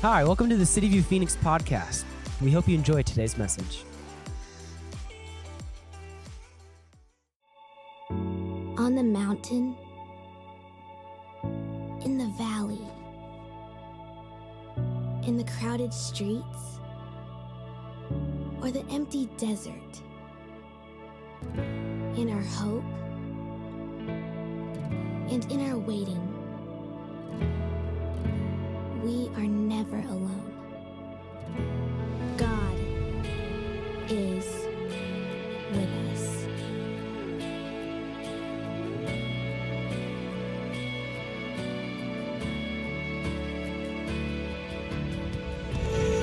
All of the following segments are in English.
Hi, welcome to the City View Phoenix podcast. We hope you enjoy today's message. On the mountain, in the valley, in the crowded streets, or the empty desert, in our hope and in our waiting, never alone. God is with us.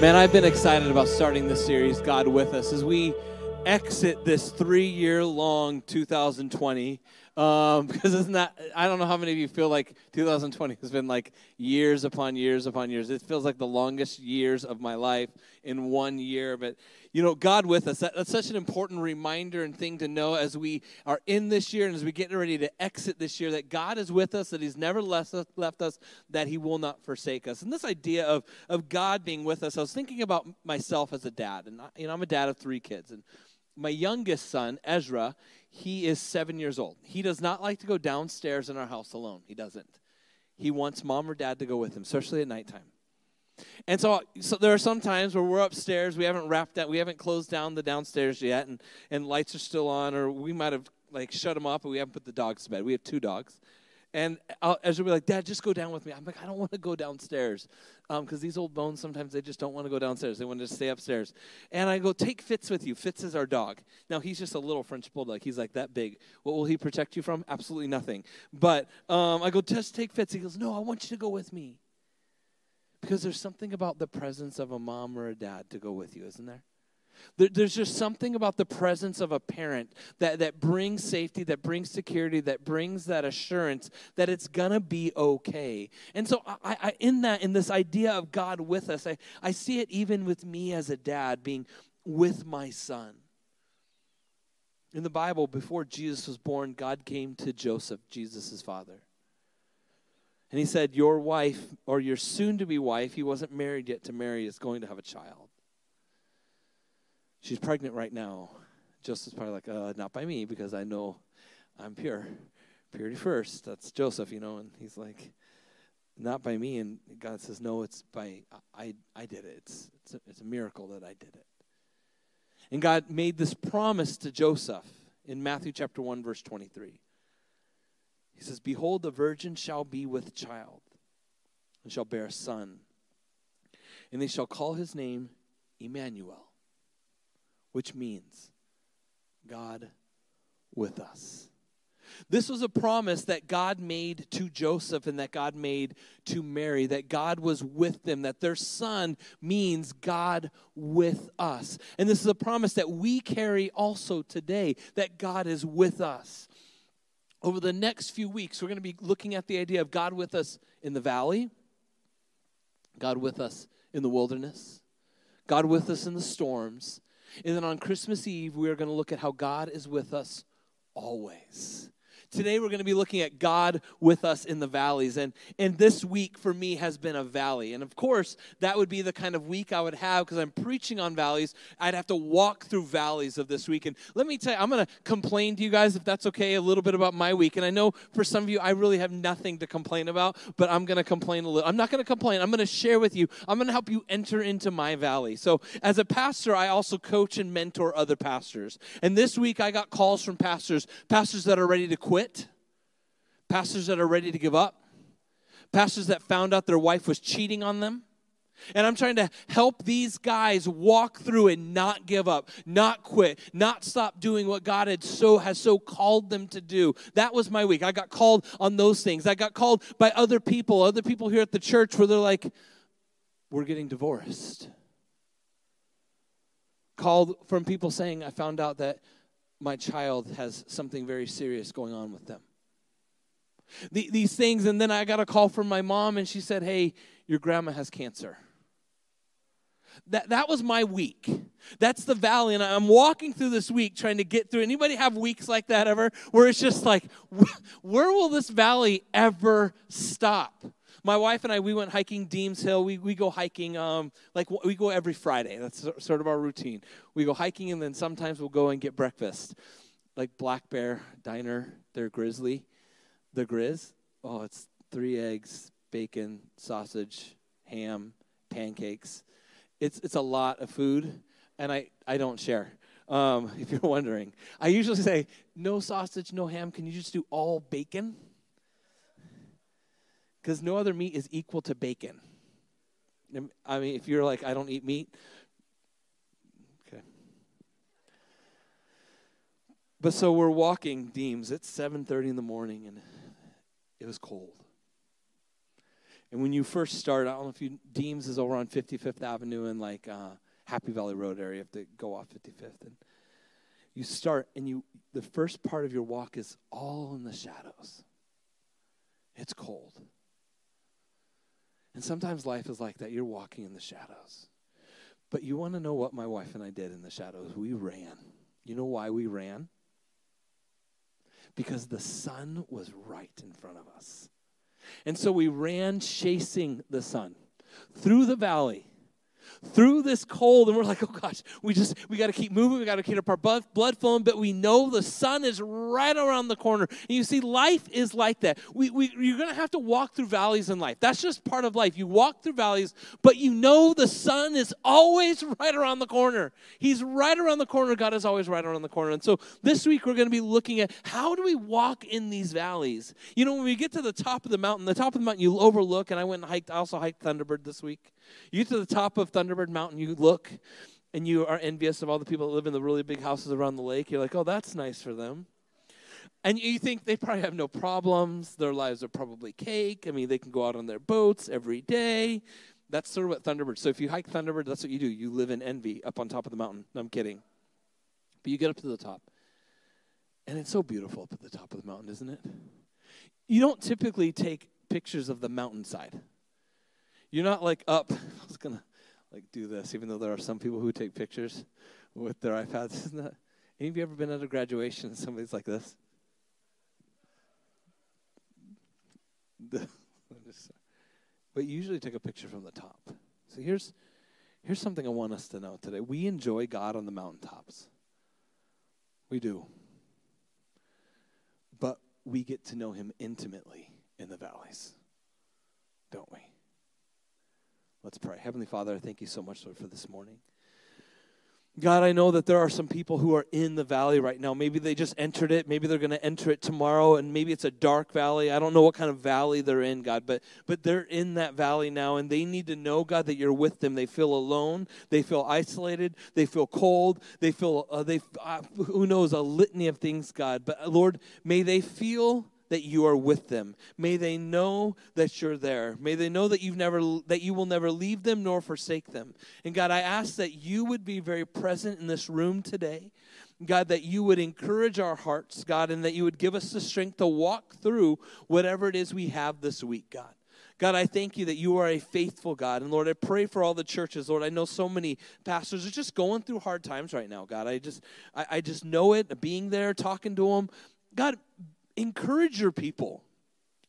Man, I've been excited about starting this series, God with Us, as we exit this three year long 2020. Um, because isn't that, I don't know how many of you feel like 2020 has been like years upon years upon years. It feels like the longest years of my life in one year. But, you know, God with us, that, that's such an important reminder and thing to know as we are in this year and as we get ready to exit this year that God is with us, that He's never left us, left us that He will not forsake us. And this idea of, of God being with us, I was thinking about myself as a dad. And, I, you know, I'm a dad of three kids. And my youngest son, Ezra, he is seven years old. He does not like to go downstairs in our house alone. He doesn't. He wants mom or dad to go with him, especially at nighttime. And so, so there are some times where we're upstairs, we haven't wrapped that, we haven't closed down the downstairs yet, and, and lights are still on, or we might have like shut them off, but we haven't put the dogs to bed. We have two dogs. And I'll, Ezra will be like, Dad, just go down with me. I'm like, I don't want to go downstairs. Because um, these old bones, sometimes they just don't want to go downstairs. They want to stay upstairs. And I go, take Fitz with you. Fitz is our dog. Now, he's just a little French bulldog. He's like that big. What will he protect you from? Absolutely nothing. But um, I go, just take Fitz. He goes, no, I want you to go with me. Because there's something about the presence of a mom or a dad to go with you, isn't there? There's just something about the presence of a parent that, that brings safety, that brings security, that brings that assurance that it's going to be okay. And so, I, I, in that, in this idea of God with us, I, I see it even with me as a dad being with my son. In the Bible, before Jesus was born, God came to Joseph, Jesus' father. And he said, Your wife, or your soon to be wife, he wasn't married yet to Mary, is going to have a child. She's pregnant right now. Joseph's probably like, uh, not by me because I know I'm pure. Purity first. That's Joseph, you know. And he's like, not by me. And God says, no, it's by, I, I did it. It's, it's, a, it's a miracle that I did it. And God made this promise to Joseph in Matthew chapter 1, verse 23. He says, Behold, the virgin shall be with child and shall bear a son. And they shall call his name Emmanuel which means God with us. This was a promise that God made to Joseph and that God made to Mary, that God was with them, that their son means God with us. And this is a promise that we carry also today, that God is with us. Over the next few weeks, we're going to be looking at the idea of God with us in the valley, God with us in the wilderness, God with us in the storms, and then on Christmas Eve, we are going to look at how God is with us always. Today we're going to be looking at God with us in the valleys. And, and this week for me has been a valley. And of course, that would be the kind of week I would have because I'm preaching on valleys. I'd have to walk through valleys of this week. And let me tell you, I'm going to complain to you guys, if that's okay, a little bit about my week. And I know for some of you, I really have nothing to complain about, but I'm going to complain a little. I'm not going to complain. I'm going to share with you. I'm going to help you enter into my valley. So as a pastor, I also coach and mentor other pastors. And this week I got calls from pastors, pastors that are ready to quit pastors that are ready to give up, pastors that found out their wife was cheating on them. And I'm trying to help these guys walk through and not give up, not quit, not stop doing what God had so has so called them to do. That was my week. I got called on those things. I got called by other people, other people here at the church where they're like, we're getting divorced. Called from people saying, I found out that my child has something very serious going on with them the, these things. And then I got a call from my mom, and she said, Hey, your grandma has cancer. That, that was my week. That's the valley. And I'm walking through this week trying to get through. Anybody have weeks like that ever? Where it's just like, where will this valley ever stop? My wife and I, we went hiking Deems Hill. We, we go hiking, um, like we go every Friday. That's sort of our routine. We go hiking and then sometimes we'll go and get breakfast. Like Black Bear Diner, they're grizzly. The Grizz, oh, it's three eggs, bacon, sausage, ham, pancakes. It's, it's a lot of food, and I, I don't share um, if you're wondering. I usually say, no sausage, no ham. Can you just do all bacon? Because no other meat is equal to bacon. I mean, if you're like, I don't eat meat, okay. But so we're walking Deems. It's 7:30 in the morning, and it was cold. And when you first start, I don't know if you Deems is over on 55th Avenue and like uh, Happy Valley Road area. You have to go off 55th. And you start, and you the first part of your walk is all in the shadows. It's cold. And sometimes life is like that. You're walking in the shadows. But you want to know what my wife and I did in the shadows? We ran. You know why we ran? Because the sun was right in front of us. And so we ran chasing the sun through the valley through this cold and we're like oh gosh we just we got to keep moving we got to keep our blood flowing but we know the sun is right around the corner. And you see life is like that. We, we you're going to have to walk through valleys in life. That's just part of life. You walk through valleys but you know the sun is always right around the corner. He's right around the corner. God is always right around the corner. And so this week we're going to be looking at how do we walk in these valleys? You know when we get to the top of the mountain the top of the mountain you overlook and i went and hiked i also hiked thunderbird this week you get to the top of Thunderbird Mountain, you look and you are envious of all the people that live in the really big houses around the lake. You're like, oh, that's nice for them. And you think they probably have no problems. Their lives are probably cake. I mean, they can go out on their boats every day. That's sort of what Thunderbird. So if you hike Thunderbird, that's what you do. You live in envy up on top of the mountain. No, I'm kidding. But you get up to the top. And it's so beautiful up at the top of the mountain, isn't it? You don't typically take pictures of the mountainside. You're not like up. I was gonna like do this, even though there are some people who take pictures with their iPads. Isn't that? Any of you ever been at a graduation and somebody's like this? but you usually take a picture from the top. So here's here's something I want us to know today. We enjoy God on the mountaintops. We do. But we get to know him intimately in the valleys, don't we? Let's pray. Heavenly Father, I thank you so much, Lord, for this morning. God, I know that there are some people who are in the valley right now. Maybe they just entered it. Maybe they're going to enter it tomorrow, and maybe it's a dark valley. I don't know what kind of valley they're in, God, but but they're in that valley now, and they need to know, God, that you're with them. They feel alone. They feel isolated. They feel cold. They feel uh, they uh, who knows a litany of things, God. But Lord, may they feel that you are with them. May they know that you're there. May they know that you've never that you will never leave them nor forsake them. And God, I ask that you would be very present in this room today. God, that you would encourage our hearts, God, and that you would give us the strength to walk through whatever it is we have this week, God. God, I thank you that you are a faithful God. And Lord, I pray for all the churches. Lord, I know so many pastors are just going through hard times right now, God. I just I, I just know it, being there, talking to them. God, encourage your people.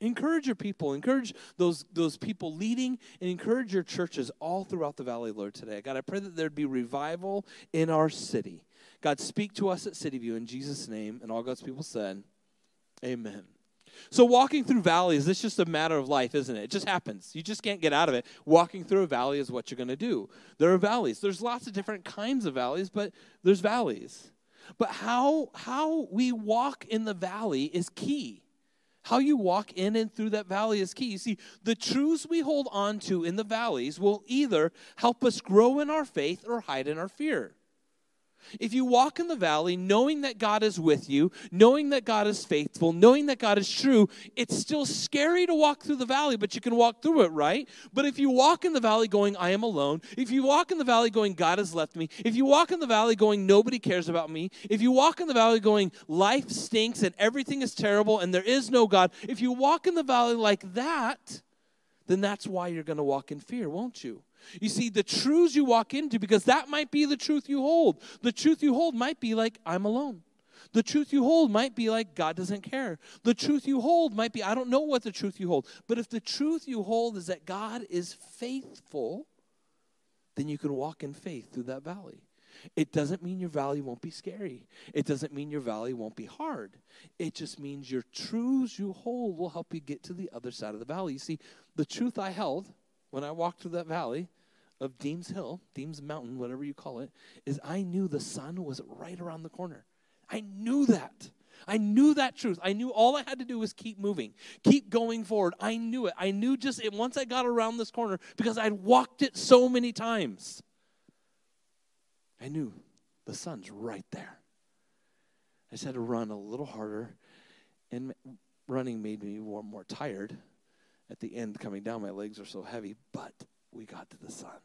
Encourage your people. Encourage those, those people leading and encourage your churches all throughout the valley, Lord, today. God, I pray that there'd be revival in our city. God, speak to us at City View in Jesus' name. And all God's people said, Amen. So, walking through valleys, it's just a matter of life, isn't it? It just happens. You just can't get out of it. Walking through a valley is what you're going to do. There are valleys. There's lots of different kinds of valleys, but there's valleys. But how, how we walk in the valley is key. How you walk in and through that valley is key. You see, the truths we hold on to in the valleys will either help us grow in our faith or hide in our fear. If you walk in the valley knowing that God is with you, knowing that God is faithful, knowing that God is true, it's still scary to walk through the valley, but you can walk through it, right? But if you walk in the valley going, I am alone, if you walk in the valley going, God has left me, if you walk in the valley going, nobody cares about me, if you walk in the valley going, life stinks and everything is terrible and there is no God, if you walk in the valley like that, then that's why you're going to walk in fear, won't you? You see, the truths you walk into, because that might be the truth you hold. The truth you hold might be like, I'm alone. The truth you hold might be like God doesn't care. The truth you hold might be I don't know what the truth you hold. But if the truth you hold is that God is faithful, then you can walk in faith through that valley. It doesn't mean your valley won't be scary. It doesn't mean your valley won't be hard. It just means your truths you hold will help you get to the other side of the valley. You see, the truth I held when I walked through that valley of Deems Hill, Deems Mountain, whatever you call it, is I knew the sun was right around the corner. I knew that. I knew that truth. I knew all I had to do was keep moving, keep going forward. I knew it. I knew just it once I got around this corner because I'd walked it so many times. I knew the sun's right there. I just had to run a little harder, and running made me more, more tired. At the end, coming down, my legs are so heavy, but we got to the sun.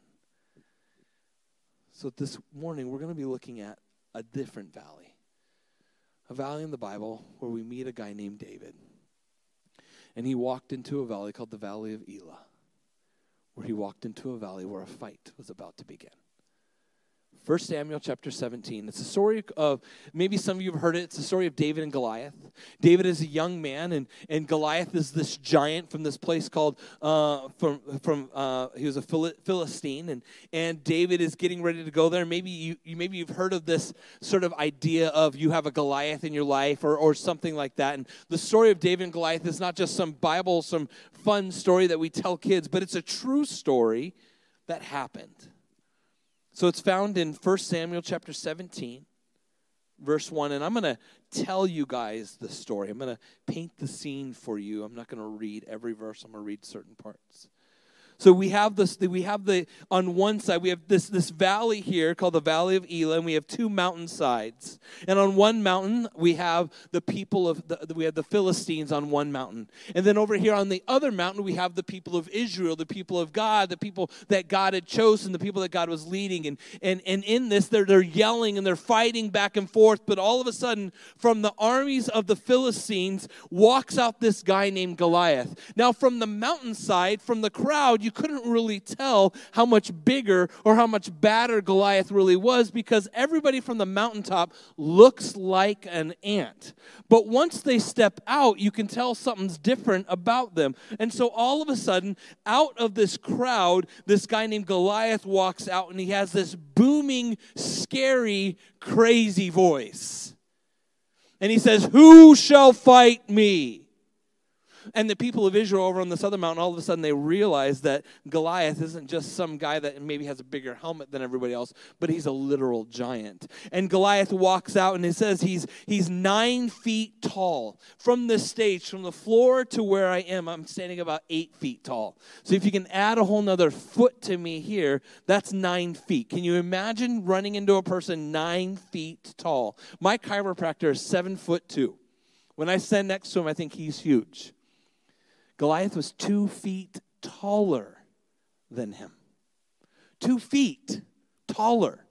So this morning, we're going to be looking at a different valley, a valley in the Bible where we meet a guy named David. And he walked into a valley called the Valley of Elah, where he walked into a valley where a fight was about to begin. 1 Samuel chapter 17. It's a story of, maybe some of you have heard it, it's the story of David and Goliath. David is a young man, and, and Goliath is this giant from this place called, uh, from, from uh, he was a Philistine, and, and David is getting ready to go there. Maybe, you, you, maybe you've heard of this sort of idea of you have a Goliath in your life or, or something like that. And the story of David and Goliath is not just some Bible, some fun story that we tell kids, but it's a true story that happened. So it's found in 1 Samuel chapter 17, verse 1. And I'm going to tell you guys the story. I'm going to paint the scene for you. I'm not going to read every verse, I'm going to read certain parts. So we have this. We have the on one side we have this this valley here called the Valley of Elah, and we have two mountain sides. And on one mountain we have the people of the, we have the Philistines on one mountain, and then over here on the other mountain we have the people of Israel, the people of God, the people that God had chosen, the people that God was leading. And and and in this they're they're yelling and they're fighting back and forth. But all of a sudden, from the armies of the Philistines walks out this guy named Goliath. Now from the mountainside, from the crowd, you you couldn't really tell how much bigger or how much badder Goliath really was because everybody from the mountaintop looks like an ant. But once they step out, you can tell something's different about them. And so all of a sudden, out of this crowd, this guy named Goliath walks out and he has this booming, scary, crazy voice. And he says, Who shall fight me? And the people of Israel over on this other mountain, all of a sudden they realize that Goliath isn't just some guy that maybe has a bigger helmet than everybody else, but he's a literal giant. And Goliath walks out and it says he's he's nine feet tall. From the stage, from the floor to where I am, I'm standing about eight feet tall. So if you can add a whole nother foot to me here, that's nine feet. Can you imagine running into a person nine feet tall? My chiropractor is seven foot two. When I stand next to him, I think he's huge. Goliath was two feet taller than him. Two feet taller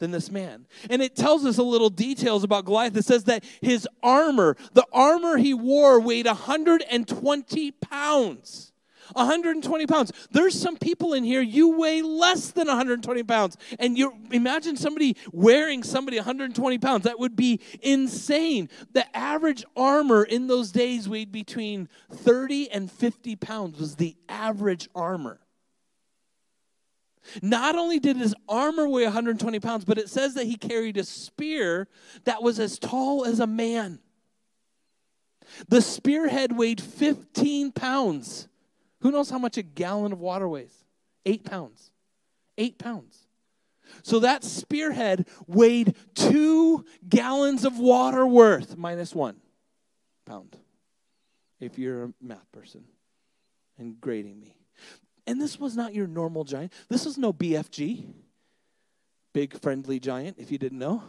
than this man. And it tells us a little details about Goliath. It says that his armor, the armor he wore, weighed 120 pounds. 120 pounds. There's some people in here, you weigh less than 120 pounds. And you imagine somebody wearing somebody 120 pounds. That would be insane. The average armor in those days weighed between 30 and 50 pounds, was the average armor. Not only did his armor weigh 120 pounds, but it says that he carried a spear that was as tall as a man. The spearhead weighed 15 pounds. Who knows how much a gallon of water weighs? Eight pounds. Eight pounds. So that spearhead weighed two gallons of water worth, minus one pound, if you're a math person and grading me. And this was not your normal giant. This was no BFG, big friendly giant, if you didn't know.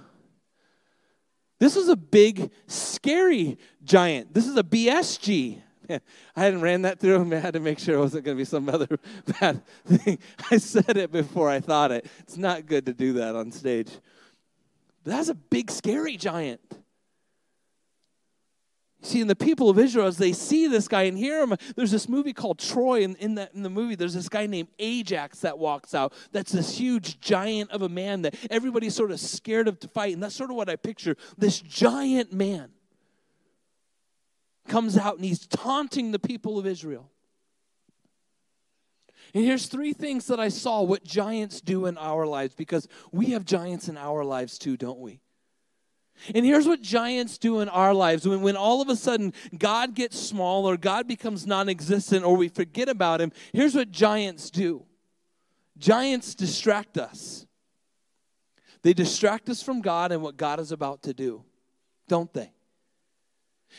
This is a big, scary giant. This is a BSG. I hadn't ran that through him. I had to make sure it wasn't going to be some other bad thing. I said it before I thought it. It's not good to do that on stage. But that's a big, scary giant. See, in the people of Israel, as they see this guy and hear him, there's this movie called Troy. And in, that, in the movie, there's this guy named Ajax that walks out. That's this huge giant of a man that everybody's sort of scared of to fight. And that's sort of what I picture. This giant man comes out and he's taunting the people of Israel. And here's three things that I saw what giants do in our lives because we have giants in our lives too, don't we? And here's what giants do in our lives when, when all of a sudden God gets small or God becomes non existent or we forget about Him. Here's what giants do giants distract us. They distract us from God and what God is about to do, don't they?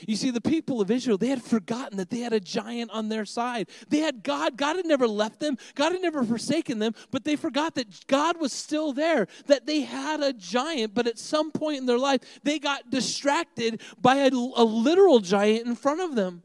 You see, the people of Israel, they had forgotten that they had a giant on their side. They had God. God had never left them, God had never forsaken them, but they forgot that God was still there, that they had a giant. But at some point in their life, they got distracted by a, a literal giant in front of them.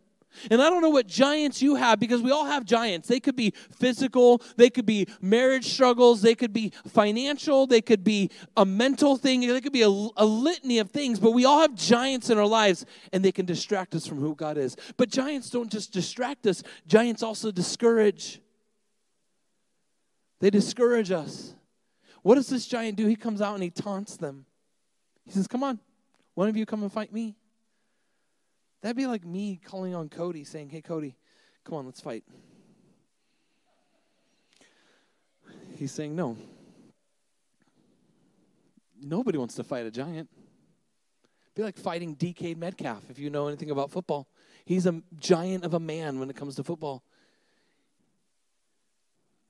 And I don't know what giants you have because we all have giants. They could be physical, they could be marriage struggles, they could be financial, they could be a mental thing, they could be a, a, litany of things, but we all have giants in our lives and they can distract us from who God is. But giants don't just distract us, giants also discourage. They discourage us. What does this giant do? He comes out and he taunts them. He says, Come on, one of you come and fight me. That'd be like me calling on Cody saying, Hey, Cody, come on, let's fight. He's saying, No. Nobody wants to fight a giant. Be like fighting DK Metcalf, if you know anything about football. He's a giant of a man when it comes to football.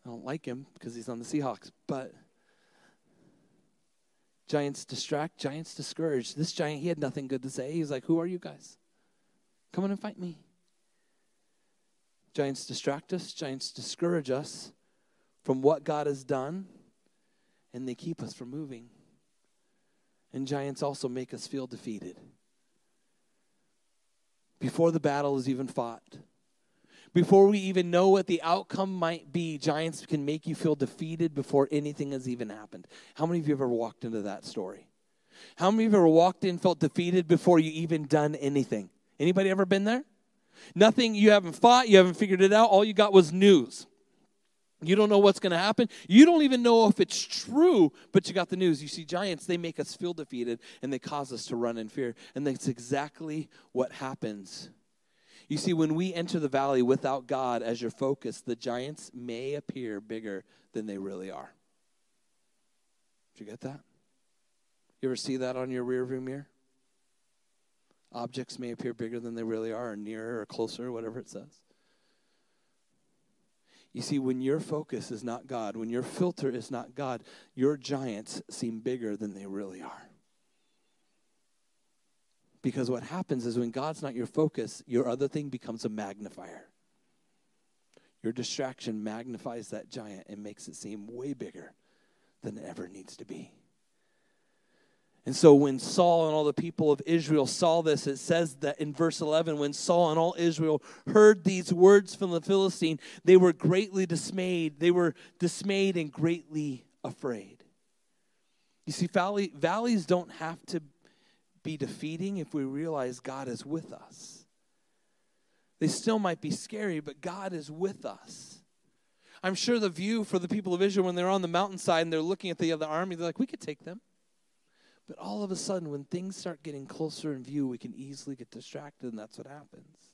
I don't like him because he's on the Seahawks, but giants distract, giants discourage. This giant, he had nothing good to say. He's like, Who are you guys? Come on and fight me. Giants distract us, giants discourage us from what God has done, and they keep us from moving. And giants also make us feel defeated. Before the battle is even fought, before we even know what the outcome might be, giants can make you feel defeated before anything has even happened. How many of you have ever walked into that story? How many of you ever walked in, felt defeated before you even done anything? Anybody ever been there? Nothing, you haven't fought, you haven't figured it out. All you got was news. You don't know what's going to happen. You don't even know if it's true, but you got the news. You see, giants, they make us feel defeated and they cause us to run in fear. And that's exactly what happens. You see, when we enter the valley without God as your focus, the giants may appear bigger than they really are. Did you get that? You ever see that on your rearview mirror? Objects may appear bigger than they really are, or nearer, or closer, whatever it says. You see, when your focus is not God, when your filter is not God, your giants seem bigger than they really are. Because what happens is when God's not your focus, your other thing becomes a magnifier. Your distraction magnifies that giant and makes it seem way bigger than it ever needs to be. And so when Saul and all the people of Israel saw this, it says that in verse 11, when Saul and all Israel heard these words from the Philistine, they were greatly dismayed. They were dismayed and greatly afraid. You see, valley, valleys don't have to be defeating if we realize God is with us. They still might be scary, but God is with us. I'm sure the view for the people of Israel when they're on the mountainside and they're looking at the other army, they're like, we could take them. But all of a sudden, when things start getting closer in view, we can easily get distracted, and that's what happens.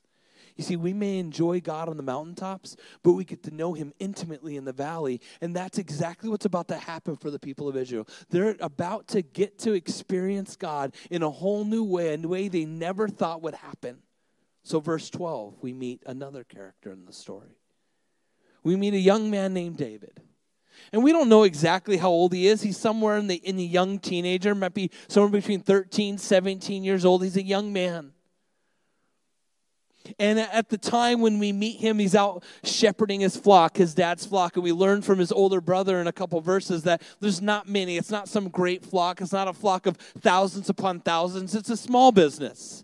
You see, we may enjoy God on the mountaintops, but we get to know Him intimately in the valley. And that's exactly what's about to happen for the people of Israel. They're about to get to experience God in a whole new way, a way they never thought would happen. So, verse 12, we meet another character in the story. We meet a young man named David. And we don't know exactly how old he is. He's somewhere in the in the young teenager, might be somewhere between 13, 17 years old. He's a young man. And at the time when we meet him, he's out shepherding his flock, his dad's flock. And we learn from his older brother in a couple verses that there's not many. It's not some great flock. It's not a flock of thousands upon thousands. It's a small business.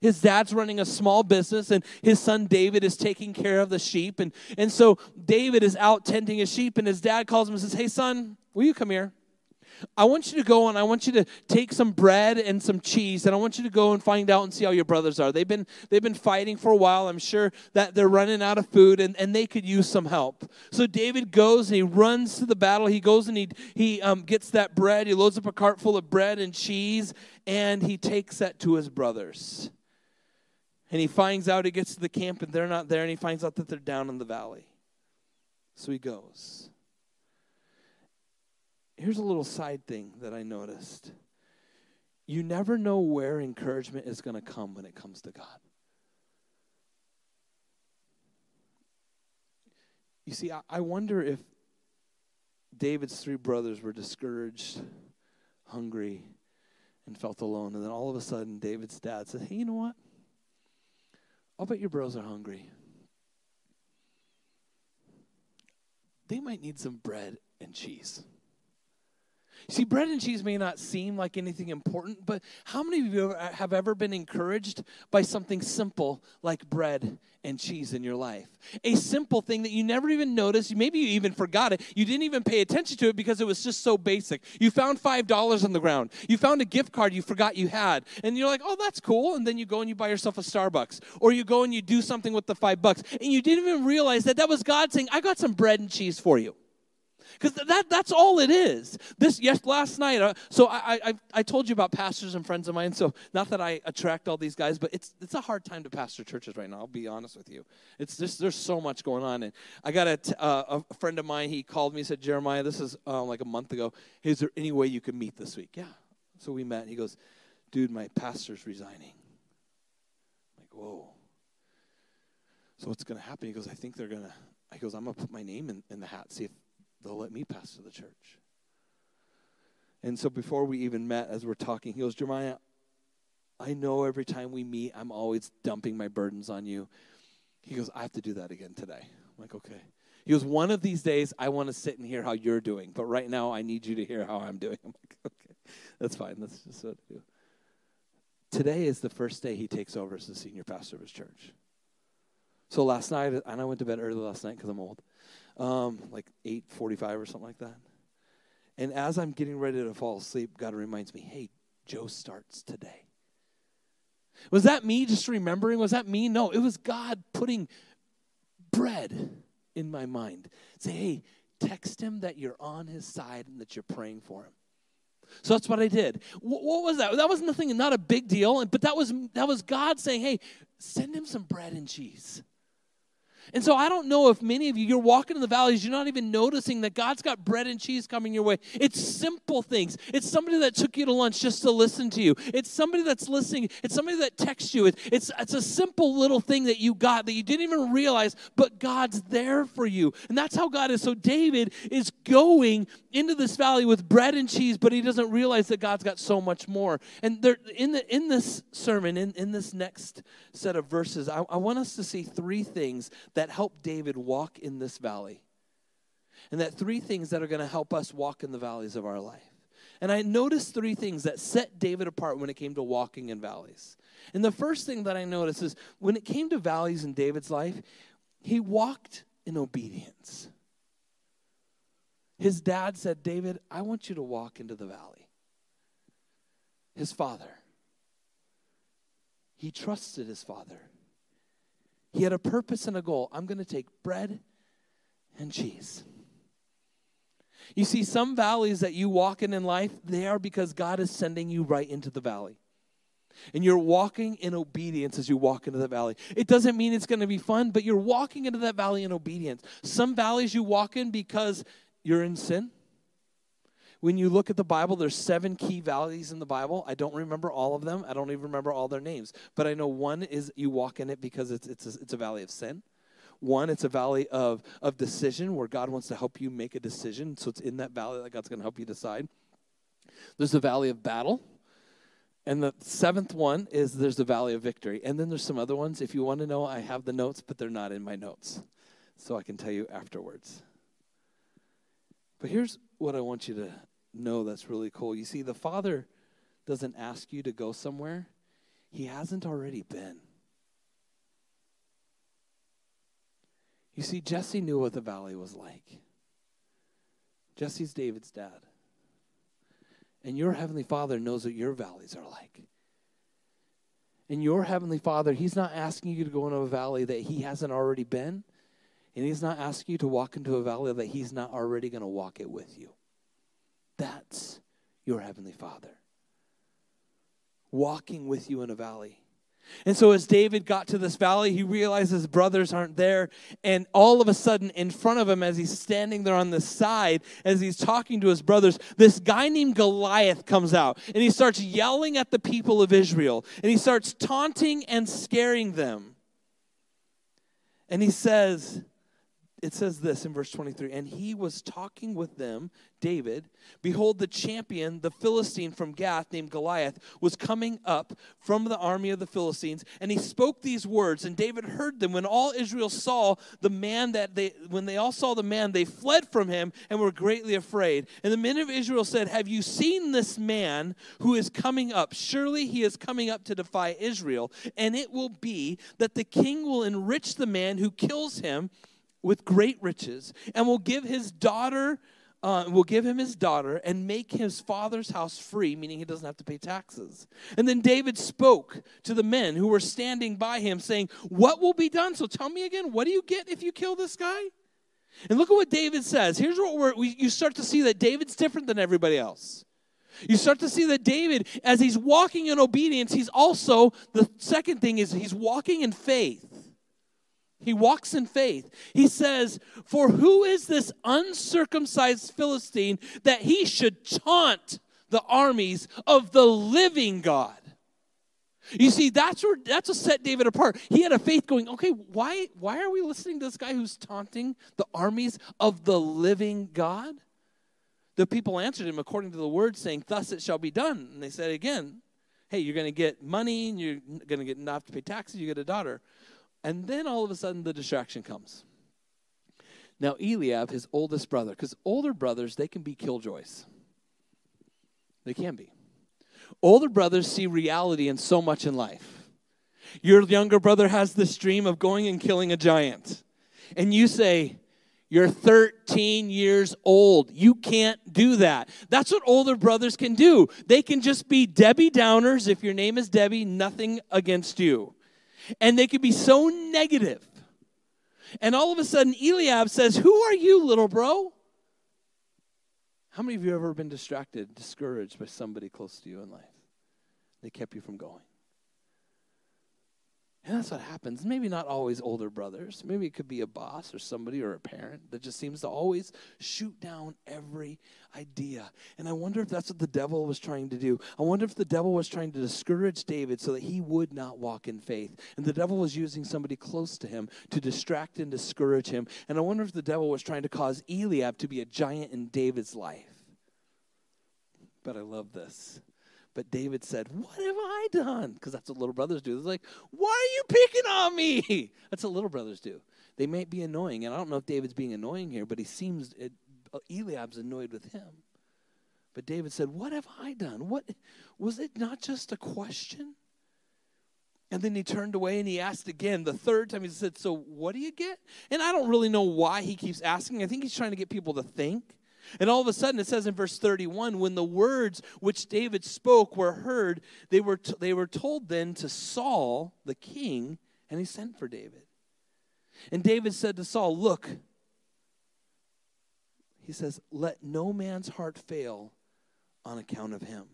His dad's running a small business, and his son David is taking care of the sheep. And, and so David is out tending his sheep, and his dad calls him and says, Hey, son, will you come here? I want you to go and I want you to take some bread and some cheese and I want you to go and find out and see how your brothers are. They've been they've been fighting for a while. I'm sure that they're running out of food and, and they could use some help. So David goes and he runs to the battle. He goes and he he um, gets that bread. He loads up a cart full of bread and cheese and he takes that to his brothers. And he finds out he gets to the camp and they're not there and he finds out that they're down in the valley. So he goes. Here's a little side thing that I noticed. You never know where encouragement is going to come when it comes to God. You see, I, I wonder if David's three brothers were discouraged, hungry, and felt alone. And then all of a sudden, David's dad said, Hey, you know what? I'll bet your bros are hungry. They might need some bread and cheese. See, bread and cheese may not seem like anything important, but how many of you have ever been encouraged by something simple like bread and cheese in your life? A simple thing that you never even noticed, maybe you even forgot it, you didn't even pay attention to it because it was just so basic. You found $5 on the ground, you found a gift card you forgot you had, and you're like, oh, that's cool. And then you go and you buy yourself a Starbucks, or you go and you do something with the five bucks, and you didn't even realize that that was God saying, I got some bread and cheese for you. Because that, that's all it is. This, yes, last night, uh, so I, I, I told you about pastors and friends of mine, so not that I attract all these guys, but it's, it's a hard time to pastor churches right now, I'll be honest with you. It's just, there's so much going on. And I got a, t- uh, a friend of mine, he called me, said, Jeremiah, this is uh, like a month ago. Is there any way you can meet this week? Yeah. So we met, and he goes, dude, my pastor's resigning. I'm like, whoa. So what's going to happen? He goes, I think they're going to, he goes, I'm going to put my name in, in the hat, see if they'll let me pastor the church. And so before we even met, as we're talking, he goes, Jeremiah, I know every time we meet, I'm always dumping my burdens on you. He goes, I have to do that again today. I'm like, okay. He goes, one of these days, I want to sit and hear how you're doing, but right now, I need you to hear how I'm doing. I'm like, okay, that's fine. That's just what I do. Today is the first day he takes over as the senior pastor of his church. So last night, and I went to bed early last night because I'm old um, like 8.45 or something like that. And as I'm getting ready to fall asleep, God reminds me, hey, Joe starts today. Was that me just remembering? Was that me? No, it was God putting bread in my mind. Say, hey, text him that you're on his side and that you're praying for him. So that's what I did. What, was that? That was nothing, not a big deal, but that was that was God saying, "Hey, send him some bread and cheese." And so I don't know if many of you, you're walking in the valleys, you're not even noticing that God's got bread and cheese coming your way. It's simple things. It's somebody that took you to lunch just to listen to you. It's somebody that's listening. It's somebody that texts you. It's, it's a simple little thing that you got that you didn't even realize, but God's there for you. And that's how God is. So David is going into this valley with bread and cheese, but he doesn't realize that God's got so much more. And there, in, the, in this sermon, in, in this next set of verses, I, I want us to see three things that help David walk in this valley. And that three things that are going to help us walk in the valleys of our life. And I noticed three things that set David apart when it came to walking in valleys. And the first thing that I noticed is when it came to valleys in David's life, he walked in obedience. His dad said, David, I want you to walk into the valley. His father. He trusted his father. He had a purpose and a goal. I'm going to take bread and cheese. You see, some valleys that you walk in in life, they are because God is sending you right into the valley. And you're walking in obedience as you walk into the valley. It doesn't mean it's going to be fun, but you're walking into that valley in obedience. Some valleys you walk in because you're in sin when you look at the Bible, there's seven key valleys in the Bible. I don't remember all of them. I don't even remember all their names. But I know one is you walk in it because it's, it's, a, it's a valley of sin. One, it's a valley of, of decision where God wants to help you make a decision. So it's in that valley that God's going to help you decide. There's the valley of battle. And the seventh one is there's the valley of victory. And then there's some other ones. If you want to know, I have the notes, but they're not in my notes. So I can tell you afterwards. But here's what I want you to know that's really cool. You see, the Father doesn't ask you to go somewhere He hasn't already been. You see, Jesse knew what the valley was like. Jesse's David's dad. And your Heavenly Father knows what your valleys are like. And your Heavenly Father, He's not asking you to go into a valley that He hasn't already been. And He's not asking you to walk into a valley that He's not already going to walk it with you. That's your Heavenly Father. Walking with you in a valley. And so, as David got to this valley, he realized his brothers aren't there. And all of a sudden, in front of him, as he's standing there on the side, as he's talking to his brothers, this guy named Goliath comes out and he starts yelling at the people of Israel. And he starts taunting and scaring them. And he says, it says this in verse 23 and he was talking with them david behold the champion the philistine from gath named goliath was coming up from the army of the philistines and he spoke these words and david heard them. When all israel saw the man that they when they all saw the man they fled from him and were greatly afraid. And the men of israel said have you seen this man who is coming up? Surely he is coming up to defy israel and it will be that the king will enrich the man who kills him with great riches and will give his daughter uh, will give him his daughter and make his father's house free, meaning he doesn't have to pay taxes. And then David spoke to the men who were standing by him, saying, What will be done? So tell me again, what do you get if you kill this guy? And look at what David says. Here's what we, you start to see that David's different than everybody else. You start to see that David, as he's walking in obedience, he's also, the second thing is he's walking in faith. He walks in faith. He says, For who is this uncircumcised Philistine that he should taunt the armies of the living God? You see, that's where that's what set David apart. He had a faith going, okay, why why are we listening to this guy who's taunting the armies of the living God? The people answered him according to the word, saying, Thus it shall be done. And they said again, Hey, you're gonna get money and you're gonna get enough to pay taxes, you get a daughter. And then all of a sudden the distraction comes. Now, Eliab, his oldest brother, because older brothers, they can be killjoys. They can be. Older brothers see reality in so much in life. Your younger brother has this dream of going and killing a giant. And you say, You're 13 years old. You can't do that. That's what older brothers can do. They can just be Debbie Downers. If your name is Debbie, nothing against you and they could be so negative. And all of a sudden, Eliab says, Who are you, little bro? How many of you have ever been distracted, discouraged by somebody close to you in life? They kept you from going. And that's what happens. Maybe not always older brothers. Maybe it could be a boss or somebody or a parent that just seems to always shoot down every idea. And I wonder if that's what the devil was trying to do. I wonder if the devil was trying to discourage David so that he would not walk in faith. And the devil was using somebody close to him to distract and discourage him. And I wonder if the devil was trying to cause Eliab to be a giant in David's life. But I love this. But David said, What have I done? Because that's what little brothers do. They're like, Why are you picking on me? That's what little brothers do. They may be annoying. And I don't know if David's being annoying here, but he seems, it, uh, Eliab's annoyed with him. But David said, What have I done? What Was it not just a question? And then he turned away and he asked again. The third time he said, So what do you get? And I don't really know why he keeps asking. I think he's trying to get people to think. And all of a sudden, it says in verse 31 when the words which David spoke were heard, they were, t- they were told then to Saul, the king, and he sent for David. And David said to Saul, Look, he says, let no man's heart fail on account of him.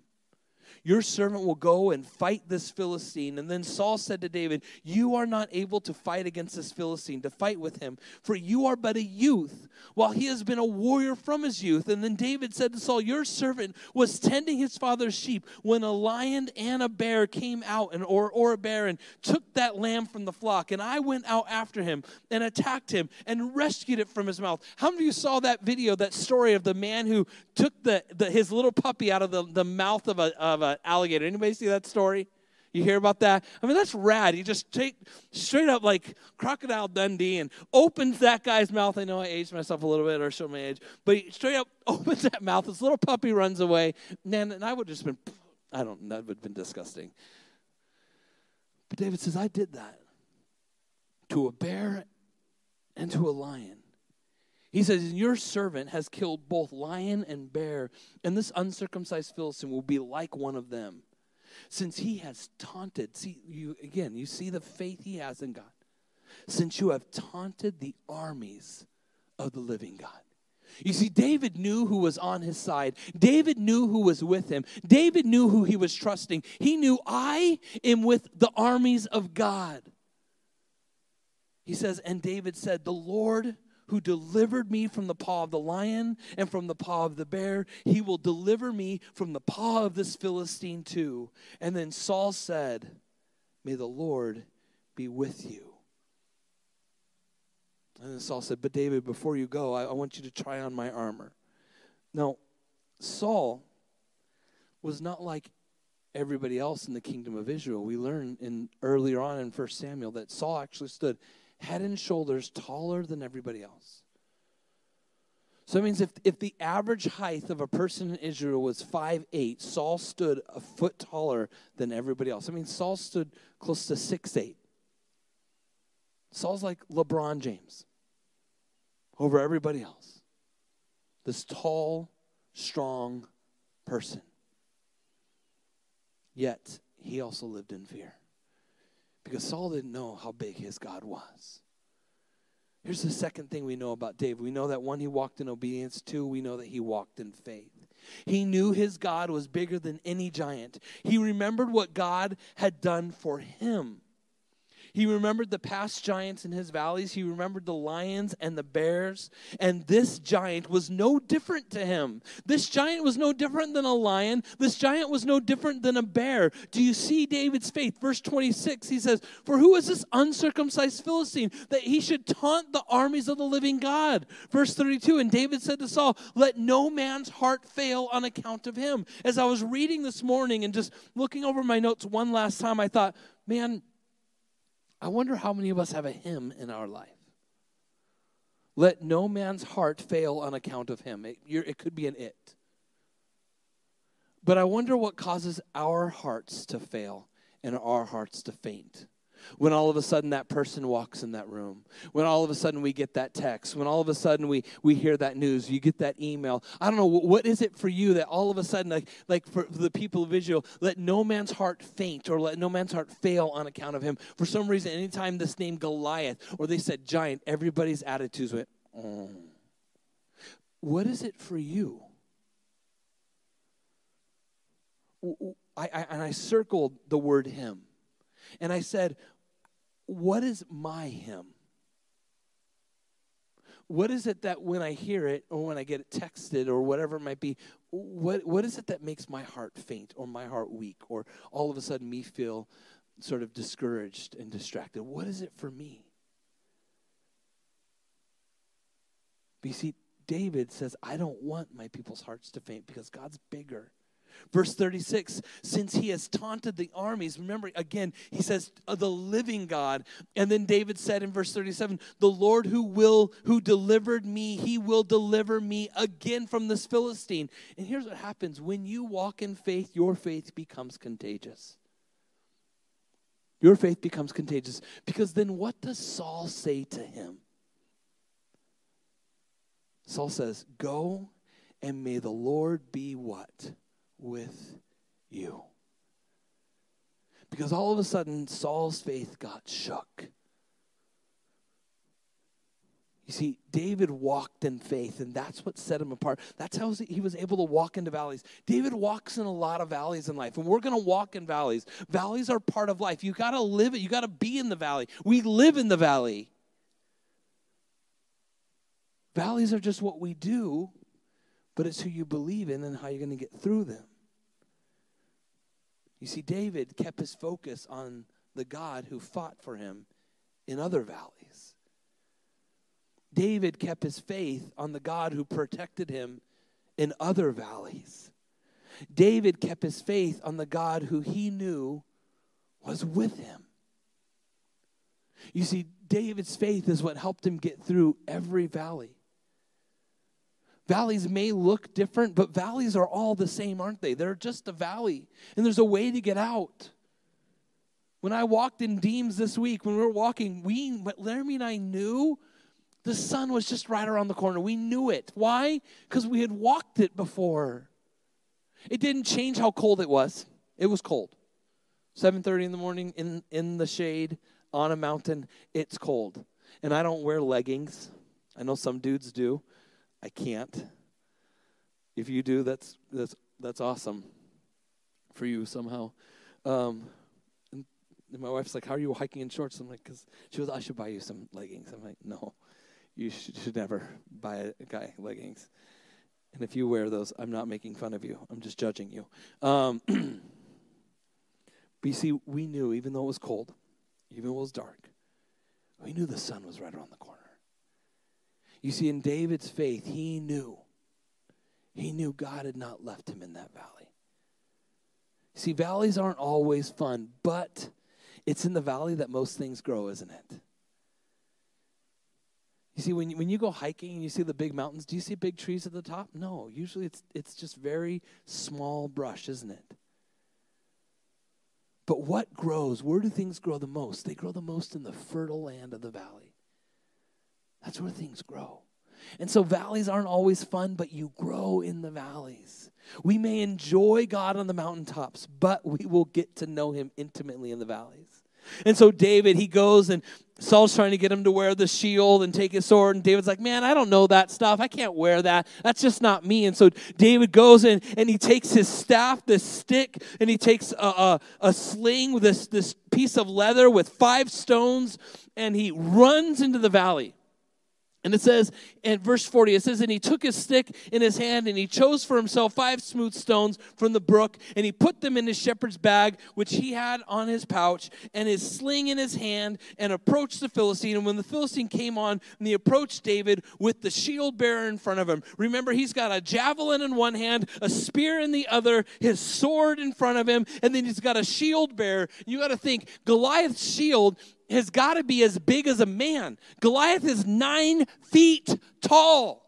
Your servant will go and fight this Philistine. And then Saul said to David, You are not able to fight against this Philistine, to fight with him, for you are but a youth, while he has been a warrior from his youth. And then David said to Saul, Your servant was tending his father's sheep when a lion and a bear came out, and, or, or a bear, and took that lamb from the flock. And I went out after him and attacked him and rescued it from his mouth. How many of you saw that video, that story of the man who took the, the his little puppy out of the, the mouth of a, of a alligator. Anybody see that story? You hear about that? I mean, that's rad. He just take straight up like Crocodile Dundee and opens that guy's mouth. I know I aged myself a little bit or show my age, but he straight up opens that mouth. This little puppy runs away. Man, and I would have just been, I don't, that would have been disgusting. But David says, I did that to a bear and to a lion. He says, Your servant has killed both lion and bear, and this uncircumcised Philistine will be like one of them. Since he has taunted, see, you again, you see the faith he has in God. Since you have taunted the armies of the living God. You see, David knew who was on his side. David knew who was with him. David knew who he was trusting. He knew, I am with the armies of God. He says, and David said, The Lord who delivered me from the paw of the lion and from the paw of the bear, he will deliver me from the paw of this Philistine too. And then Saul said, May the Lord be with you. And then Saul said, But David, before you go, I, I want you to try on my armor. Now, Saul was not like everybody else in the kingdom of Israel. We learn in earlier on in 1 Samuel that Saul actually stood head and shoulders taller than everybody else. So that means if, if the average height of a person in Israel was five eight, Saul stood a foot taller than everybody else. I mean, Saul stood close to six eight. Saul's like LeBron James over everybody else. This tall, strong person. Yet, he also lived in fear because Saul didn't know how big his God was. Here's the second thing we know about David. We know that one, he walked in obedience. Two, we know that he walked in faith. He knew his God was bigger than any giant. He remembered what God had done for him. He remembered the past giants in his valleys. He remembered the lions and the bears. And this giant was no different to him. This giant was no different than a lion. This giant was no different than a bear. Do you see David's faith? Verse 26, he says, For who is this uncircumcised Philistine that he should taunt the armies of the living God? Verse 32, and David said to Saul, Let no man's heart fail on account of him. As I was reading this morning and just looking over my notes one last time, I thought, man, I wonder how many of us have a him in our life. Let no man's heart fail on account of him. It, it could be an it. But I wonder what causes our hearts to fail and our hearts to faint when all of a sudden that person walks in that room when all of a sudden we get that text when all of a sudden we we hear that news you get that email i don't know what is it for you that all of a sudden like like for the people of israel let no man's heart faint or let no man's heart fail on account of him for some reason anytime this name goliath or they said giant everybody's attitudes went oh. what is it for you I, I, and I circled the word him. And I said, what is my him? What is it that when I hear it or when I get it texted or whatever it might be, what, what is it that makes my heart faint or my heart weak or all of a sudden me feel sort of discouraged and distracted? What is it for me? But you see, David says, I don't want my people's hearts to faint because God's bigger. Verse 36 Since he has taunted the armies, remember again, he says, uh, the living God. And then David said in verse 37, The Lord who will, who delivered me, he will deliver me again from this Philistine. And here's what happens when you walk in faith, your faith becomes contagious. Your faith becomes contagious. Because then what does Saul say to him? Saul says, Go and may the Lord be what? With you. Because all of a sudden, Saul's faith got shook. You see, David walked in faith, and that's what set him apart. That's how he was able to walk into valleys. David walks in a lot of valleys in life, and we're going to walk in valleys. Valleys are part of life. You got to live it, you got to be in the valley. We live in the valley. Valleys are just what we do, but it's who you believe in and how you're going to get through them. You see, David kept his focus on the God who fought for him in other valleys. David kept his faith on the God who protected him in other valleys. David kept his faith on the God who he knew was with him. You see, David's faith is what helped him get through every valley. Valleys may look different, but valleys are all the same, aren't they? They're just a valley, and there's a way to get out. When I walked in Deems this week, when we were walking, we, Laramie and I knew The sun was just right around the corner. We knew it. Why? Because we had walked it before. It didn't change how cold it was. It was cold. 7:30 in the morning in in the shade on a mountain, it's cold. And I don't wear leggings. I know some dudes do. I can't. If you do, that's that's that's awesome for you somehow. Um, and my wife's like, "How are you hiking in shorts?" I'm like, "Cause she goes, I should buy you some leggings." I'm like, "No, you should, should never buy a guy leggings." And if you wear those, I'm not making fun of you. I'm just judging you. Um, but you see, we knew, even though it was cold, even though it was dark, we knew the sun was right around the corner. You see, in David's faith, he knew. He knew God had not left him in that valley. See, valleys aren't always fun, but it's in the valley that most things grow, isn't it? You see, when you, when you go hiking and you see the big mountains, do you see big trees at the top? No, usually it's, it's just very small brush, isn't it? But what grows? Where do things grow the most? They grow the most in the fertile land of the valley. That's where things grow. And so valleys aren't always fun, but you grow in the valleys. We may enjoy God on the mountaintops, but we will get to know him intimately in the valleys. And so David, he goes and Saul's trying to get him to wear the shield and take his sword. And David's like, Man, I don't know that stuff. I can't wear that. That's just not me. And so David goes in and he takes his staff, this stick, and he takes a, a, a sling this, this piece of leather with five stones, and he runs into the valley. And it says in verse 40, it says, And he took his stick in his hand, and he chose for himself five smooth stones from the brook, and he put them in his shepherd's bag, which he had on his pouch, and his sling in his hand, and approached the Philistine. And when the Philistine came on, and he approached David with the shield bearer in front of him. Remember, he's got a javelin in one hand, a spear in the other, his sword in front of him, and then he's got a shield bearer. You got to think, Goliath's shield has got to be as big as a man. Goliath is nine feet tall.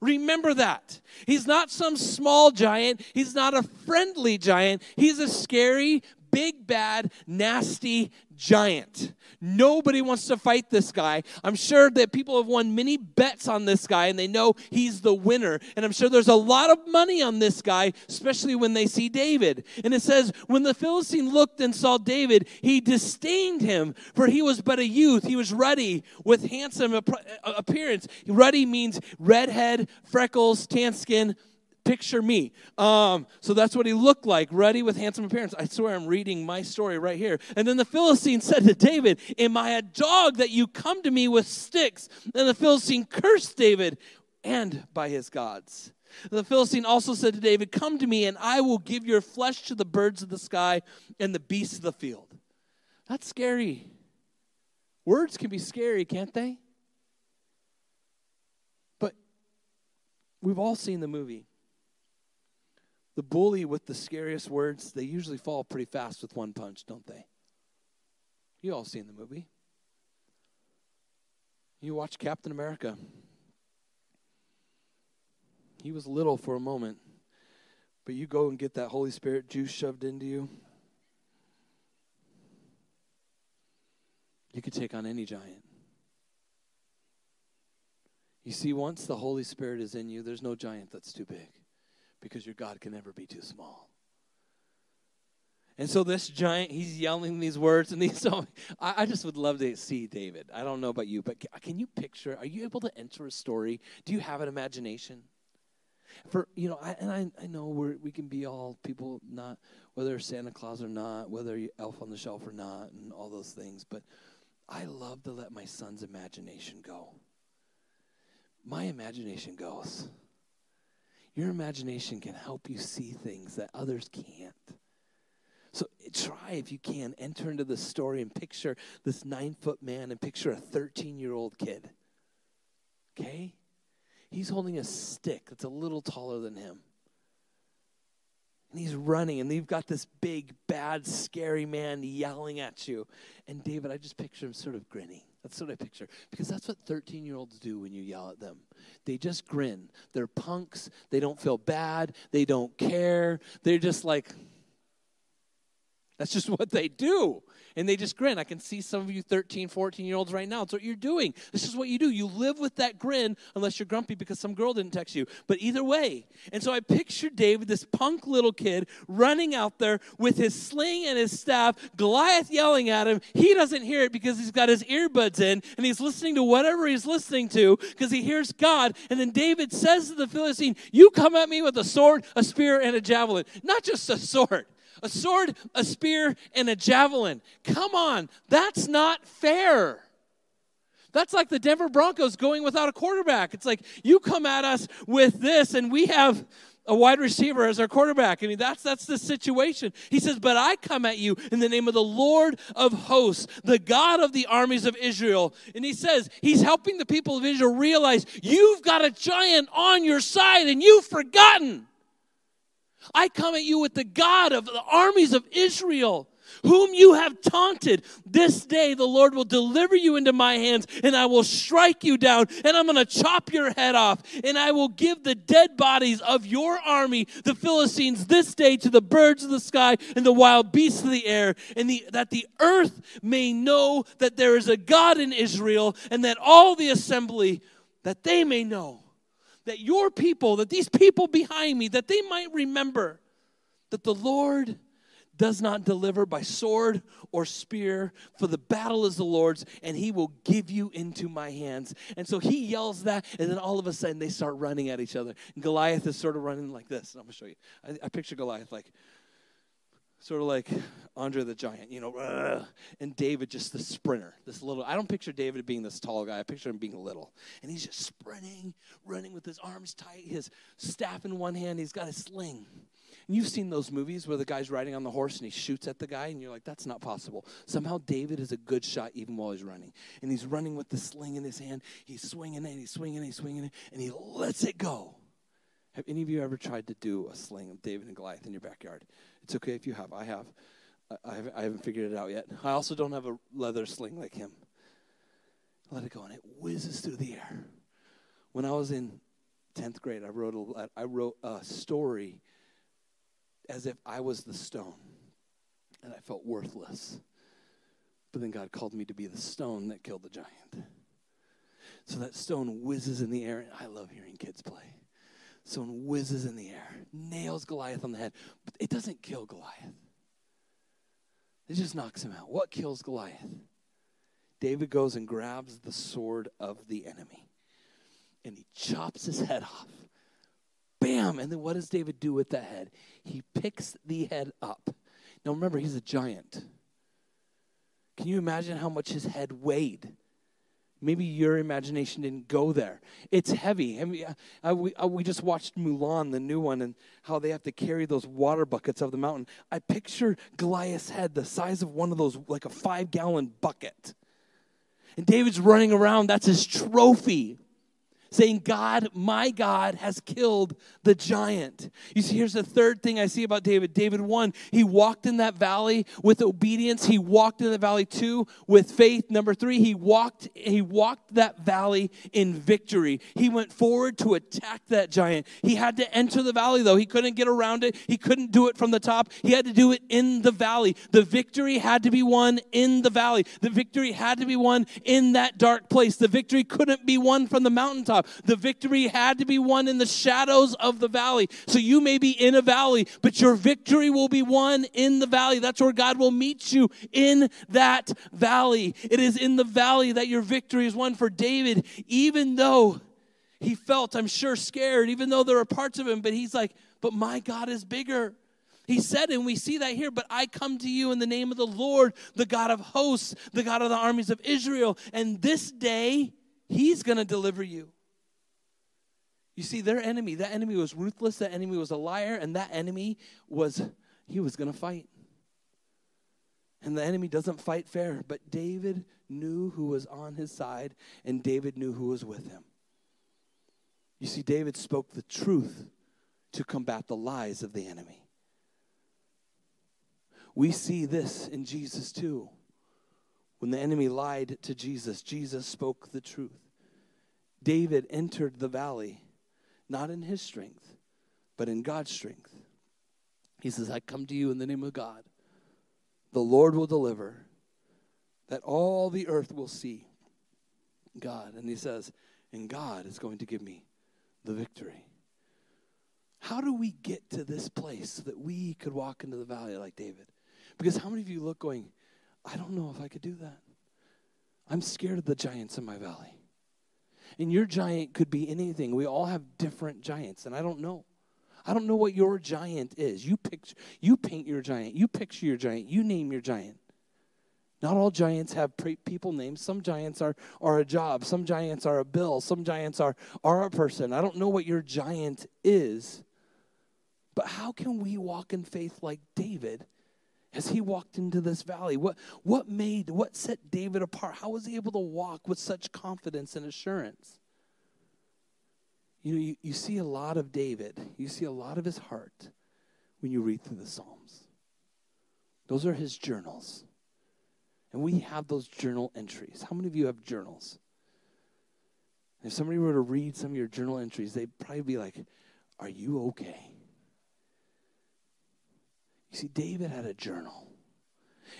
Remember that. He's not some small giant. He's not a friendly giant. He's a scary, big, bad, nasty giant. Nobody wants to fight this guy. I'm sure that people have won many bets on this guy and they know he's the winner. And I'm sure there's a lot of money on this guy, especially when they see David. And it says, When the Philistine looked and saw David, he disdained him, for he was but a youth. He was ruddy with handsome uh, appearance. Ruddy means redhead, freckles, tan skin picture me. Um, so that's what he looked like, ruddy with handsome appearance. I swear I'm reading my story right here. And then the Philistine said to David, Am I a dog that you come to me with sticks? And the Philistine cursed David and by his gods. The Philistine also said to David, Come to me, and I will give your flesh to the birds of the sky and the beasts of the field. That's scary. Words can be scary, can't they? But we've all seen the movie the bully with the scariest words, they usually fall pretty fast with one punch, don't they? You all seen the movie. You watch Captain America. He was little for a moment, but you go and get that Holy Spirit juice shoved into you. You could take on any giant. You see, once the Holy Spirit is in you, there's no giant that's too big because your God can never be too small. And so this giant, he's yelling these words, and these. So I, I, just would love to see David. I don't know about you, but can you picture? Are you able to enter a story? Do you have an imagination? For you know, I, and I, I know we we can be all people, not whether Santa Claus or not, whether Elf on the Shelf or not, and all those things. But I love to let my son's imagination go. My imagination goes. Your imagination can help you see things that others can't. So try, if you can, enter into the story and picture this nine foot man and picture a 13 year old kid. Okay? He's holding a stick that's a little taller than him. And he's running, and you've got this big, bad, scary man yelling at you. And David, I just picture him sort of grinning. That's what I picture. Because that's what 13 year olds do when you yell at them. They just grin. They're punks. They don't feel bad. They don't care. They're just like, That's just what they do. And they just grin. I can see some of you 13, 14 year olds right now. It's what you're doing. This is what you do. You live with that grin unless you're grumpy because some girl didn't text you. But either way. And so I picture David, this punk little kid, running out there with his sling and his staff, Goliath yelling at him. He doesn't hear it because he's got his earbuds in and he's listening to whatever he's listening to because he hears God. And then David says to the Philistine, You come at me with a sword, a spear, and a javelin. Not just a sword a sword, a spear, and a javelin. Come on, that's not fair. That's like the Denver Broncos going without a quarterback. It's like you come at us with this, and we have a wide receiver as our quarterback. I mean, that's that's the situation. He says, "But I come at you in the name of the Lord of hosts, the God of the armies of Israel." And he says, he's helping the people of Israel realize you've got a giant on your side and you've forgotten. I come at you with the God of the armies of Israel, whom you have taunted. This day the Lord will deliver you into my hands, and I will strike you down, and I'm going to chop your head off, and I will give the dead bodies of your army, the Philistines, this day to the birds of the sky and the wild beasts of the air, and the, that the earth may know that there is a God in Israel, and that all the assembly that they may know that your people, that these people behind me, that they might remember that the Lord does not deliver by sword or spear, for the battle is the Lord's, and he will give you into my hands. And so he yells that, and then all of a sudden they start running at each other. And Goliath is sort of running like this. I'm going to show you. I, I picture Goliath like, sort of like Andre the Giant, you know, and David just the sprinter, this little. I don't picture David being this tall guy. I picture him being little, and he's just sprinting, running with his arms tight, his staff in one hand. He's got a sling. And you've seen those movies where the guy's riding on the horse and he shoots at the guy, and you're like, that's not possible. Somehow David is a good shot even while he's running. And he's running with the sling in his hand. He's swinging it, he's swinging it, he's swinging it, and he lets it go. Have any of you ever tried to do a sling of David and Goliath in your backyard? It's okay if you have. I have. I, haven't, I haven't figured it out yet. I also don't have a leather sling like him. Let it go, and it whizzes through the air. When I was in 10th grade, I wrote a, I wrote a story as if I was the stone, and I felt worthless. But then God called me to be the stone that killed the giant. So that stone whizzes in the air, and I love hearing kids play. Someone whizzes in the air, nails Goliath on the head, but it doesn't kill Goliath. It just knocks him out. What kills Goliath? David goes and grabs the sword of the enemy and he chops his head off. Bam! And then what does David do with that head? He picks the head up. Now remember, he's a giant. Can you imagine how much his head weighed? Maybe your imagination didn't go there. It's heavy. I mean, I, we, I, we just watched Mulan, the new one, and how they have to carry those water buckets of the mountain. I picture Goliath's head the size of one of those, like a five gallon bucket. And David's running around, that's his trophy saying, God, my God, has killed the giant. You see, here's the third thing I see about David. David, one, he walked in that valley with obedience. He walked in the valley, two, with faith. Number three, he walked, he walked that valley in victory. He went forward to attack that giant. He had to enter the valley, though. He couldn't get around it. He couldn't do it from the top. He had to do it in the valley. The victory had to be won in the valley. The victory had to be won in that dark place. The victory couldn't be won from the mountaintop. The victory had to be won in the shadows of the valley. So you may be in a valley, but your victory will be won in the valley. That's where God will meet you in that valley. It is in the valley that your victory is won for David, even though he felt, I'm sure, scared, even though there are parts of him, but he's like, but my God is bigger. He said, and we see that here, but I come to you in the name of the Lord, the God of hosts, the God of the armies of Israel, and this day he's going to deliver you. You see, their enemy, that enemy was ruthless, that enemy was a liar, and that enemy was, he was going to fight. And the enemy doesn't fight fair, but David knew who was on his side, and David knew who was with him. You see, David spoke the truth to combat the lies of the enemy. We see this in Jesus too. When the enemy lied to Jesus, Jesus spoke the truth. David entered the valley not in his strength, but in God's strength. He says, I come to you in the name of God. the Lord will deliver, that all the earth will see God. And he says, and God is going to give me the victory. How do we get to this place so that we could walk into the valley like David? Because how many of you look going, I don't know if I could do that. I'm scared of the giants in my valley. And your giant could be anything. We all have different giants, and I don't know. I don't know what your giant is. You picture, you paint your giant. You picture your giant. You name your giant. Not all giants have pre- people names. Some giants are, are a job. Some giants are a bill. Some giants are, are a person. I don't know what your giant is. But how can we walk in faith like David as he walked into this valley? What, what made, what set David apart? How was he able to walk with such confidence and assurance? You know, you, you see a lot of David, you see a lot of his heart when you read through the Psalms. Those are his journals. And we have those journal entries. How many of you have journals? If somebody were to read some of your journal entries, they'd probably be like, Are you okay? You see, David had a journal.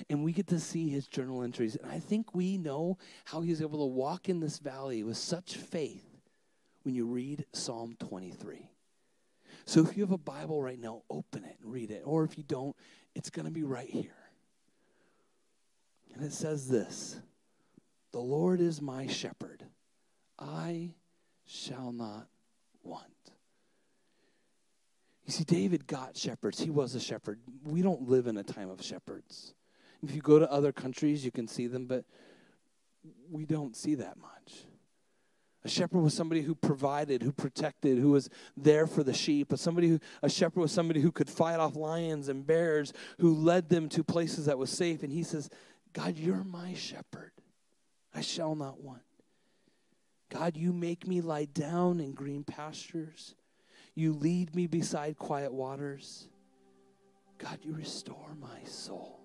And we get to see his journal entries. And I think we know how he's able to walk in this valley with such faith when you read Psalm 23. So if you have a Bible right now, open it and read it. Or if you don't, it's going to be right here. And it says this The Lord is my shepherd, I shall not want. You see, David got shepherds. He was a shepherd. We don't live in a time of shepherds. If you go to other countries, you can see them, but we don't see that much. A shepherd was somebody who provided, who protected, who was there for the sheep. A somebody who, a shepherd was somebody who could fight off lions and bears, who led them to places that was safe. And he says, God, you're my shepherd. I shall not want. God, you make me lie down in green pastures. You lead me beside quiet waters. God, you restore my soul.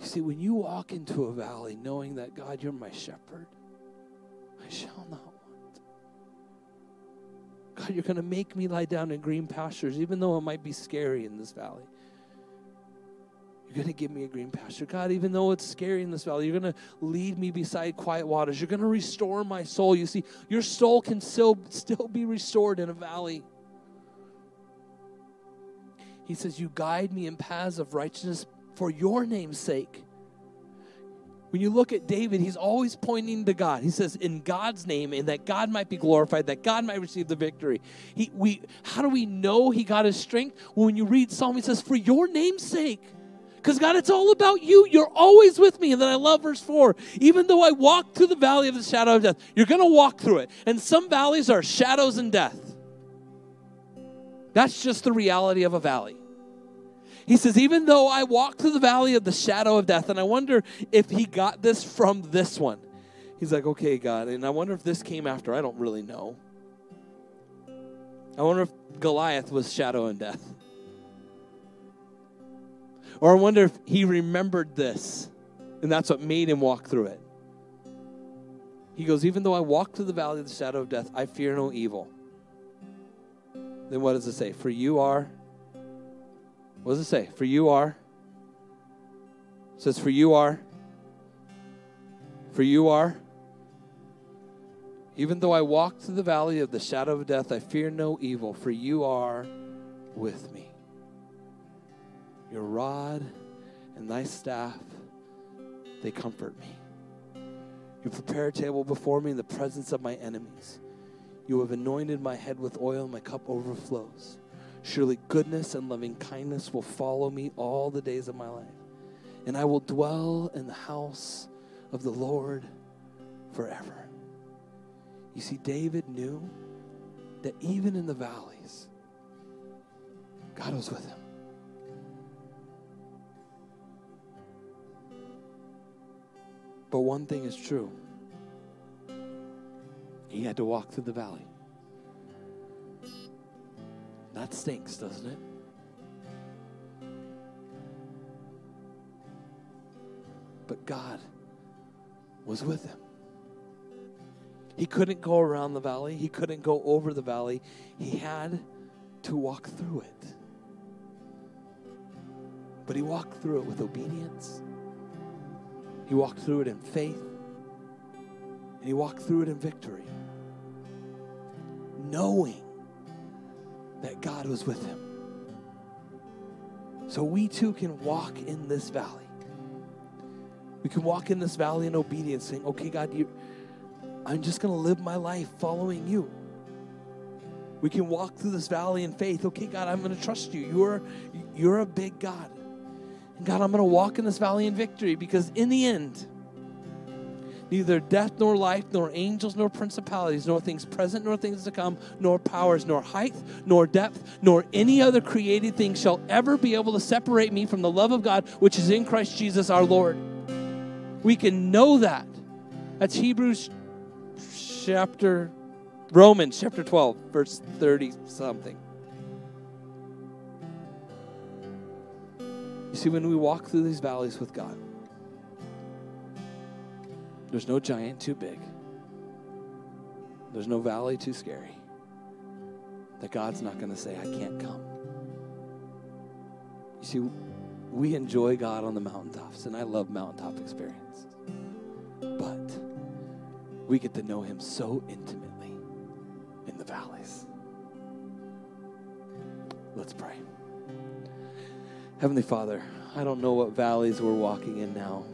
You see, when you walk into a valley knowing that, God, you're my shepherd, I shall not want. God, you're going to make me lie down in green pastures, even though it might be scary in this valley. You're going to give me a green pasture. God, even though it's scary in this valley, you're going to lead me beside quiet waters. You're going to restore my soul. You see, your soul can still, still be restored in a valley. He says, You guide me in paths of righteousness for your name's sake. When you look at David, he's always pointing to God. He says, in God's name, and that God might be glorified, that God might receive the victory. He, we, how do we know he got his strength? Well, when you read Psalm, he says, for your name's sake. Because, God, it's all about you. You're always with me. And then I love verse 4. Even though I walk through the valley of the shadow of death, you're going to walk through it. And some valleys are shadows and death. That's just the reality of a valley. He says, even though I walk through the valley of the shadow of death, and I wonder if he got this from this one. He's like, okay, God, and I wonder if this came after. I don't really know. I wonder if Goliath was shadow and death. Or I wonder if he remembered this, and that's what made him walk through it. He goes, Even though I walk through the valley of the shadow of death, I fear no evil. Then what does it say? For you are, what does it say? For you are, it says, For you are, for you are, even though I walk through the valley of the shadow of death, I fear no evil, for you are with me. Your rod and thy staff, they comfort me. You prepare a table before me in the presence of my enemies. You have anointed my head with oil, and my cup overflows. Surely goodness and loving kindness will follow me all the days of my life, and I will dwell in the house of the Lord forever. You see, David knew that even in the valleys, God was with him. But one thing is true he had to walk through the valley. That stinks, doesn't it? But God was with him. He couldn't go around the valley, he couldn't go over the valley. He had to walk through it. But he walked through it with obedience. He walked through it in faith. And he walked through it in victory. Knowing that God was with him. So we too can walk in this valley. We can walk in this valley in obedience, saying, Okay, God, you, I'm just going to live my life following you. We can walk through this valley in faith. Okay, God, I'm going to trust you. You're, you're a big God. And God, I'm going to walk in this valley in victory because in the end, neither death nor life, nor angels nor principalities, nor things present nor things to come, nor powers, nor height, nor depth, nor any other created thing shall ever be able to separate me from the love of God which is in Christ Jesus our Lord. We can know that. That's Hebrews chapter, Romans chapter 12, verse 30 something. You see, when we walk through these valleys with God, there's no giant too big. There's no valley too scary. That God's not going to say, I can't come. You see, we enjoy God on the mountaintops, and I love mountaintop experiences. But we get to know Him so intimately in the valleys. Let's pray. Heavenly Father, I don't know what valleys we're walking in now.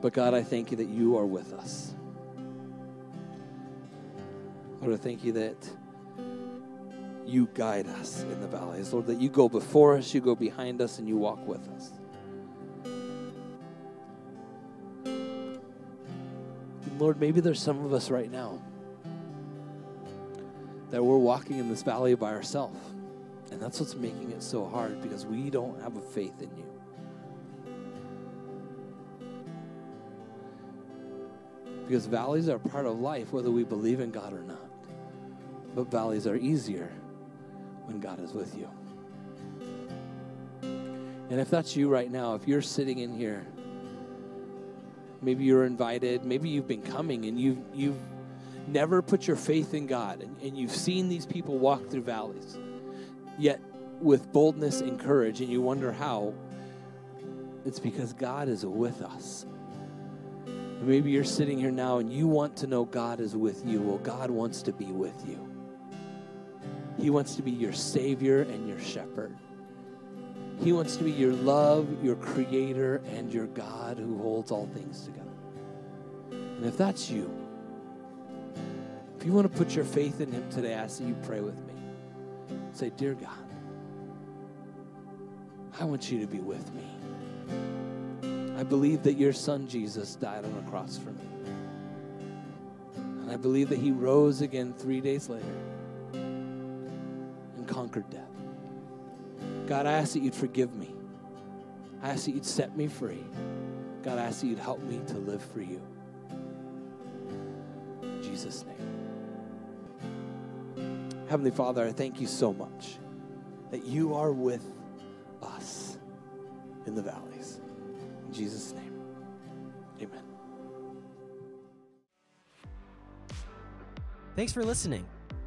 But God, I thank you that you are with us. Lord, I thank you that you guide us in the valleys. Lord, that you go before us, you go behind us, and you walk with us. Lord, maybe there's some of us right now that we're walking in this valley by ourselves. And that's what's making it so hard because we don't have a faith in you. Because valleys are part of life, whether we believe in God or not. But valleys are easier when God is with you. And if that's you right now, if you're sitting in here, maybe you're invited, maybe you've been coming and you've, you've never put your faith in God and, and you've seen these people walk through valleys, yet with boldness and courage, and you wonder how, it's because God is with us. And maybe you're sitting here now and you want to know God is with you. Well, God wants to be with you. He wants to be your Savior and your shepherd. He wants to be your love, your creator, and your God who holds all things together. And if that's you, if you want to put your faith in Him today, I ask that you pray with me. Say, Dear God, I want you to be with me. I believe that your son Jesus died on a cross for me. And I believe that he rose again three days later and conquered death. God, I ask that you'd forgive me. I ask that you'd set me free. God, I ask that you'd help me to live for you. In Jesus' name. Heavenly Father, I thank you so much that you are with us in the valleys. In Jesus' name, amen. Thanks for listening.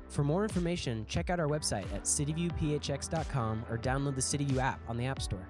For more information, check out our website at cityviewphx.com or download the CityView app on the App Store.